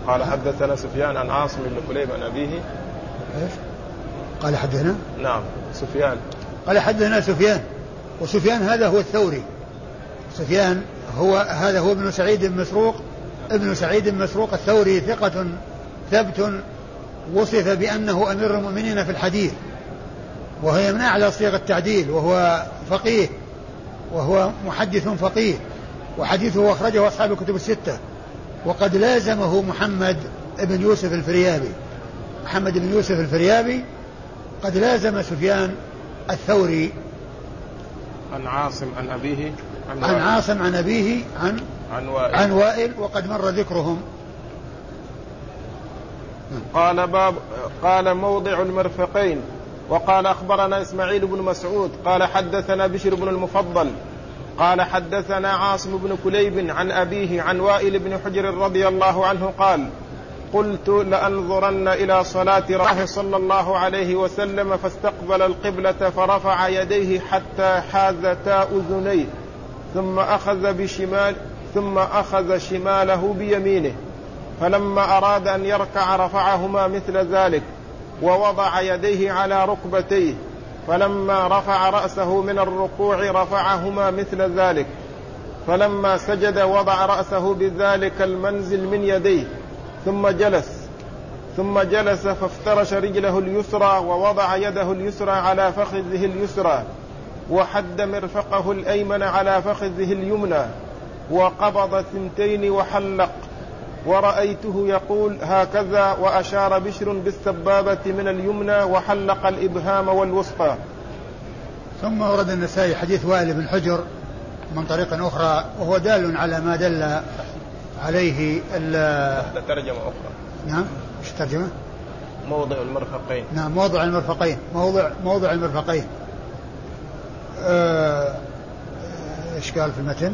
قال حدثنا سفيان عن عاصم بن كليب عن أبيه. إيش؟ قال حدثنا؟ نعم سفيان. قال حدثنا سفيان. وسفيان هذا هو الثوري. سفيان هو هذا هو ابن سعيد بن مسروق. ابن سعيد بن مسروق الثوري ثقة ثبت وصف بأنه أمير المؤمنين في الحديث وهي من أعلى صيغ التعديل وهو فقيه وهو محدث فقيه وحديثه أخرجه أصحاب الكتب الستة وقد لازمه محمد بن يوسف الفريابي. محمد بن يوسف الفريابي قد لازم سفيان الثوري. عن عاصم عن أبيه عن, عن عاصم عن أبيه عن عن وائل, عن وائل وقد مر ذكرهم. قال باب قال موضع المرفقين وقال أخبرنا إسماعيل بن مسعود قال حدثنا بشر بن المفضل قال حدثنا عاصم بن كليب عن أبيه عن وائل بن حجر رضي الله عنه قال قلت لأنظرن إلى صلاة الله صلى الله عليه وسلم فاستقبل القبلة فرفع يديه حتى حازتا أذنيه ثم أخذ بشمال ثم أخذ شماله بيمينه فلما أراد أن يركع رفعهما مثل ذلك ووضع يديه على ركبتيه فلما رفع رأسه من الركوع رفعهما مثل ذلك فلما سجد وضع رأسه بذلك المنزل من يديه ثم جلس ثم جلس فافترش رجله اليسرى ووضع يده اليسرى على فخذه اليسرى وحد مرفقه الأيمن على فخذه اليمنى. وقبض ثنتين وحلق. ورأيته يقول هكذا وأشار بشر بالسبابة من اليمنى وحلق الإبهام والوسطى. ثم ورد النسائي حديث وائل بن حجر من طريق أخرى وهو دال على ما دل عليه ترجمة أخرى. نعم إيش الترجمة؟ موضع المرفقين. نعم موضع المرفقين موضع موضع المرفقين. آه، إيش قال في المتن؟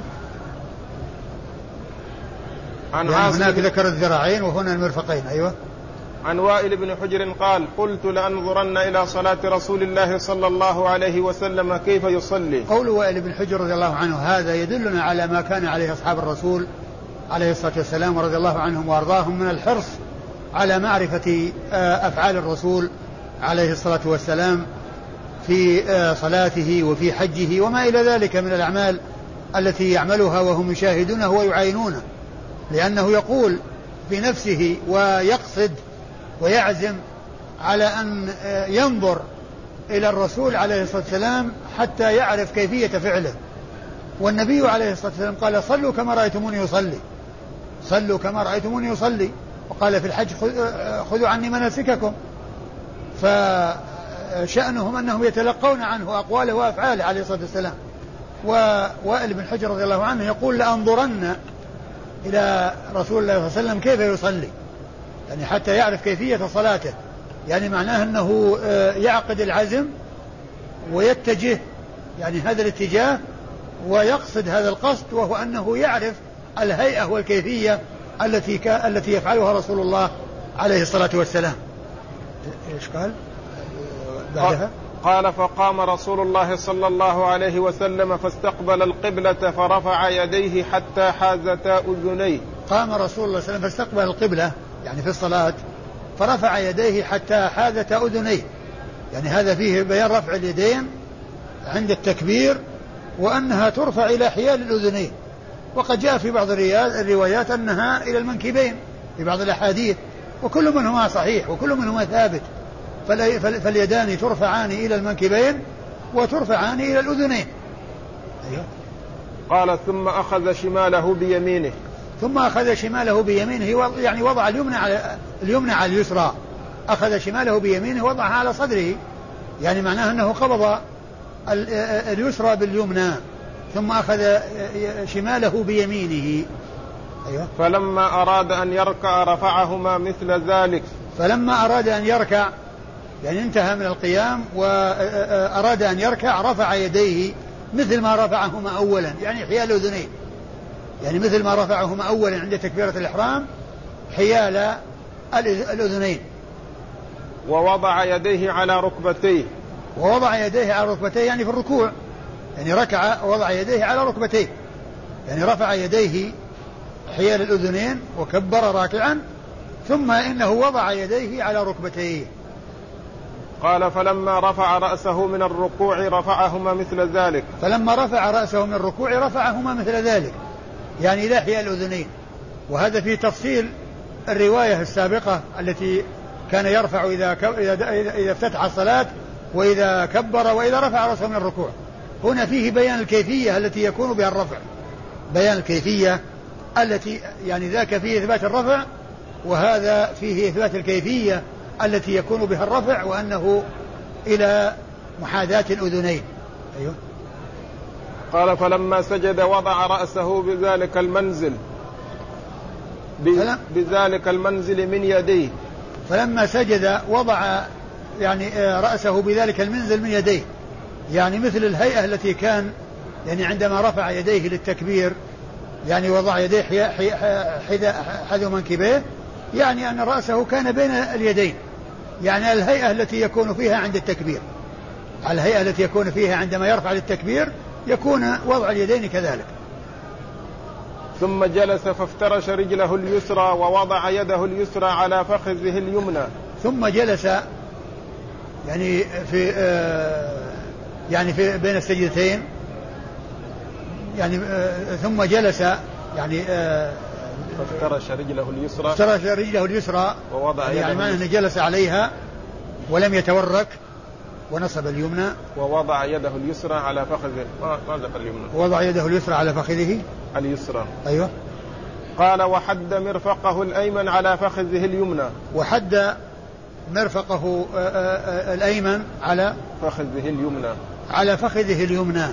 عن يعني هناك ذكر الذراعين وهنا المرفقين أيوه. عن وائل بن حجر قال قلت لأنظرن إلى صلاة رسول الله صلى الله عليه وسلم كيف يصلي. قول وائل بن حجر رضي الله عنه هذا يدلنا على ما كان عليه أصحاب الرسول عليه الصلاة والسلام ورضي الله عنهم وأرضاهم من الحرص على معرفة آه، أفعال الرسول عليه الصلاة والسلام في آه، صلاته وفي حجه وما إلى ذلك من الأعمال التي يعملها وهم يشاهدونه ويعاينونه لأنه يقول بنفسه ويقصد ويعزم على أن آه، ينظر إلى الرسول عليه الصلاة والسلام حتى يعرف كيفية فعله. والنبي عليه الصلاة والسلام قال صلوا كما رأيتموني يصلي صلوا كما رأيتموني يصلي وقال في الحج آه، خذوا عني مناسككم. فشأنهم أنهم يتلقون عنه أقواله وأفعاله عليه الصلاة والسلام. ووائل بن حجر رضي الله عنه يقول لأنظرن إلى رسول الله صلى الله عليه وسلم كيف يصلي؟ يعني حتى يعرف كيفية صلاته. يعني معناه أنه آه، يعقد العزم ويتجه يعني هذا الاتجاه ويقصد هذا القصد وهو أنه يعرف الهيئة والكيفية التي ك... التي يفعلها رسول الله عليه الصلاة والسلام. إيش قال؟ بعدها؟ قال فقام رسول الله صلى الله عليه وسلم فاستقبل القبلة فرفع يديه حتى حازتا أذنيه قام رسول الله صلى الله عليه وسلم فاستقبل القبلة يعني في الصلاة فرفع يديه حتى حازتا أذنيه يعني هذا فيه بيان رفع اليدين عند التكبير وأنها ترفع إلى حيال الأذنين. وقد جاء في بعض الروايات أنها إلى المنكبين في بعض الأحاديث وكل منهما صحيح وكل منهما ثابت. فاليدان ترفعان إلى المنكبين وترفعان إلى الأذنين. أيوه. قال ثم أخذ شماله بيمينه. ثم أخذ شماله بيمينه يعني وضع اليمنى على اليمنى على اليسرى. أخذ شماله بيمينه وضعها على صدره. يعني معناه أنه قبض اليسرى باليمنى ثم أخذ شماله بيمينه. أيوة. فلما أراد أن يركع رفعهما مثل ذلك. فلما أراد أن يركع يعني انتهى من القيام وأراد أن يركع رفع يديه مثل ما رفعهما أولا يعني حيال الأذنين يعني مثل ما رفعهما أولا عند تكبيرة الإحرام حيال الأذنين. ووضع يديه على ركبتيه. ووضع يديه على ركبتيه يعني في الركوع. يعني ركع ووضع يديه على ركبتيه. يعني رفع يديه حيال الأذنين وكبر راكعا ثم إنه وضع يديه على ركبتيه. قال فلما رفع رأسه من الركوع رفعهما مثل ذلك. فلما رفع رأسه من الركوع رفعهما مثل ذلك. يعني حيال الأذنين. وهذا في تفصيل الرواية السابقة التي كان يرفع إذا إذا افتتح الصلاة وإذا كبر وإذا رفع رأسه من الركوع. هنا فيه بيان الكيفية التي يكون بها الرفع. بيان الكيفية التي يعني ذاك فيه إثبات الرفع وهذا فيه إثبات الكيفية التي يكون بها الرفع وأنه إلى محاذاة الأذنين. أيوه. قال فلما سجد وضع رأسه بذلك المنزل بذلك المنزل من يديه. فلما سجد وضع يعني آه، رأسه بذلك المنزل من يديه. يعني مثل الهيئة التي كان يعني عندما رفع يديه للتكبير يعني وضع يديه حذو منكبيه يعني أن رأسه كان بين اليدين. يعني الهيئة التي يكون فيها عند التكبير. الهيئة التي يكون فيها عندما يرفع للتكبير يكون وضع اليدين كذلك. ثم جلس فافترش رجله اليسرى ووضع يده اليسرى على فخذه اليمنى. ثم جلس يعني في آه يعني في بين السجدتين. يعني آه ثم جلس يعني آه فافترش رجله اليسرى. افترش رجله اليسرى. ووضع يعني أنه جلس عليها ولم يتورك ونصب اليمنى. ووضع يده اليسرى على فخذه. ذكر اليمنى. ووضع يده اليسرى على فخذه. اليسرى. أيوه. قال وحد مرفقه الأيمن على فخذه اليمنى. وحد مرفقه آه، آه، آه، الأيمن على فخذه اليمنى. على فخذه اليمنى.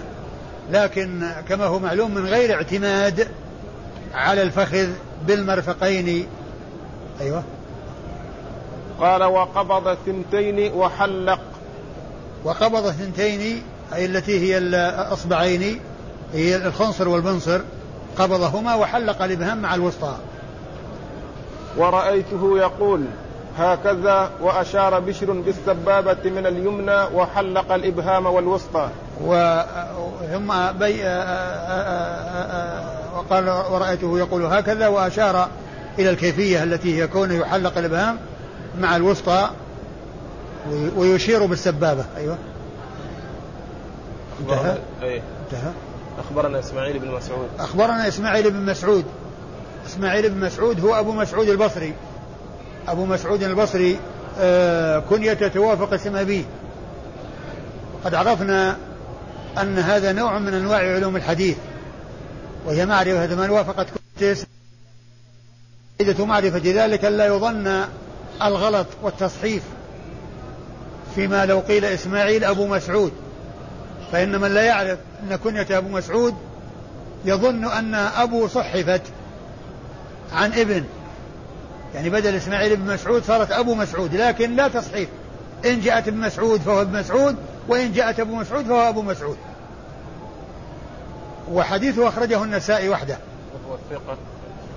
لكن كما هو معلوم من غير اعتماد على الفخذ بالمرفقين. أيوة. قال وقبض الثنتين وحلق. وقبض الثنتين أي التي هي الأصبعين هي الخنصر والبنصر قبضهما وحلق الإبهام مع الوسطى. ورأيته يقول هكذا وأشار بشر بالسبابة من اليمنى وحلق الإبهام والوسطى. ثم بي وقال ورأيته يقول هكذا وأشار إلى الكيفية التي هي كونه يحلق الإبهام مع الوسطى ويشير بالسبابة. أيوه. انتهى. أيه. انتهى. أخبرنا إسماعيل بن مسعود. أخبرنا إسماعيل بن مسعود. إسماعيل بن مسعود هو أبو مسعود البصري. أبو مسعود البصري آه كنية توافق اسم أبيه. قد عرفنا أن هذا نوع من أنواع علوم الحديث. وهي معرفة من وافقت كنية فائدة معرفة ذلك ألا يظن الغلط والتصحيف فيما لو قيل إسماعيل أبو مسعود. فإن من لا يعرف أن كنية أبو مسعود يظن أن أبو صحفت عن ابن. يعني بدل إسماعيل بن مسعود صارت أبو مسعود لكن لا تصحيف. إن جاءت ابن مسعود فهو ابن مسعود وإن جاءت أبو مسعود فهو أبو مسعود. وحديثه أخرجه النسائي وحده. وهو ثقة.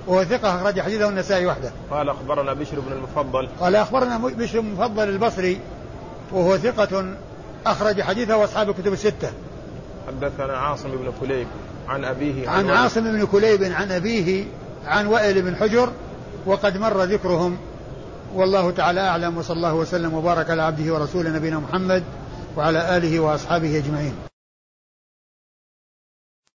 وهو ثقة أخرج حديثه النسائي وحده. قال أخبرنا بشر بن المفضل. قال أخبرنا بشر بن المفضل البصري وهو ثقة أخرج حديثه وأصحاب الكتب الستة. حدثنا عاصم بن كليب عن أبيه عن, عن عاصم بن كليب عن أبيه عن وائل بن حجر وقد مر ذكرهم. والله تعالى أعلم وصلى الله وسلم وبارك على عبده ورسوله نبينا محمد وعلى آله وأصحابه أجمعين.